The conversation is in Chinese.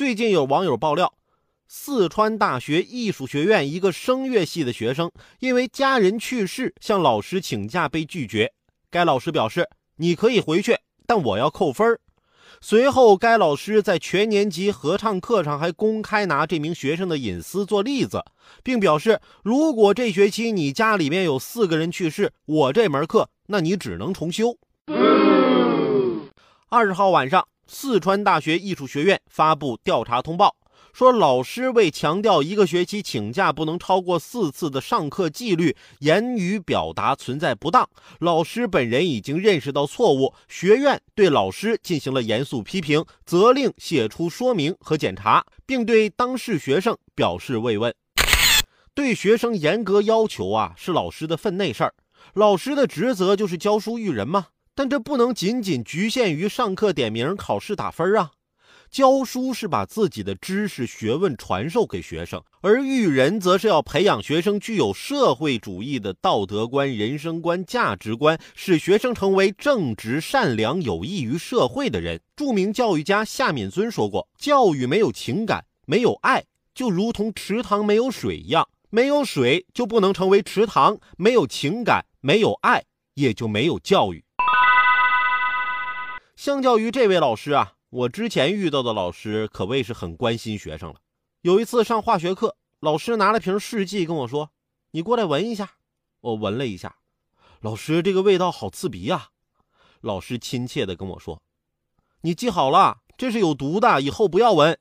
最近有网友爆料，四川大学艺术学院一个声乐系的学生因为家人去世向老师请假被拒绝。该老师表示：“你可以回去，但我要扣分。”随后，该老师在全年级合唱课上还公开拿这名学生的隐私做例子，并表示：“如果这学期你家里面有四个人去世，我这门课那你只能重修。”二十号晚上。四川大学艺术学院发布调查通报，说老师为强调一个学期请假不能超过四次的上课纪律，言语表达存在不当。老师本人已经认识到错误，学院对老师进行了严肃批评，责令写出说明和检查，并对当事学生表示慰问。对学生严格要求啊，是老师的分内事儿。老师的职责就是教书育人吗？但这不能仅仅局限于上课点名、考试打分啊！教书是把自己的知识学问传授给学生，而育人则是要培养学生具有社会主义的道德观、人生观、价值观，使学生成为正直、善良、有益于社会的人。著名教育家夏敏尊说过：“教育没有情感、没有爱，就如同池塘没有水一样；没有水就不能成为池塘，没有情感、没有爱，也就没有教育。”相较于这位老师啊，我之前遇到的老师可谓是很关心学生了。有一次上化学课，老师拿了瓶试剂跟我说：“你过来闻一下。”我闻了一下，老师这个味道好刺鼻呀。老师亲切的跟我说：“你记好了，这是有毒的，以后不要闻。”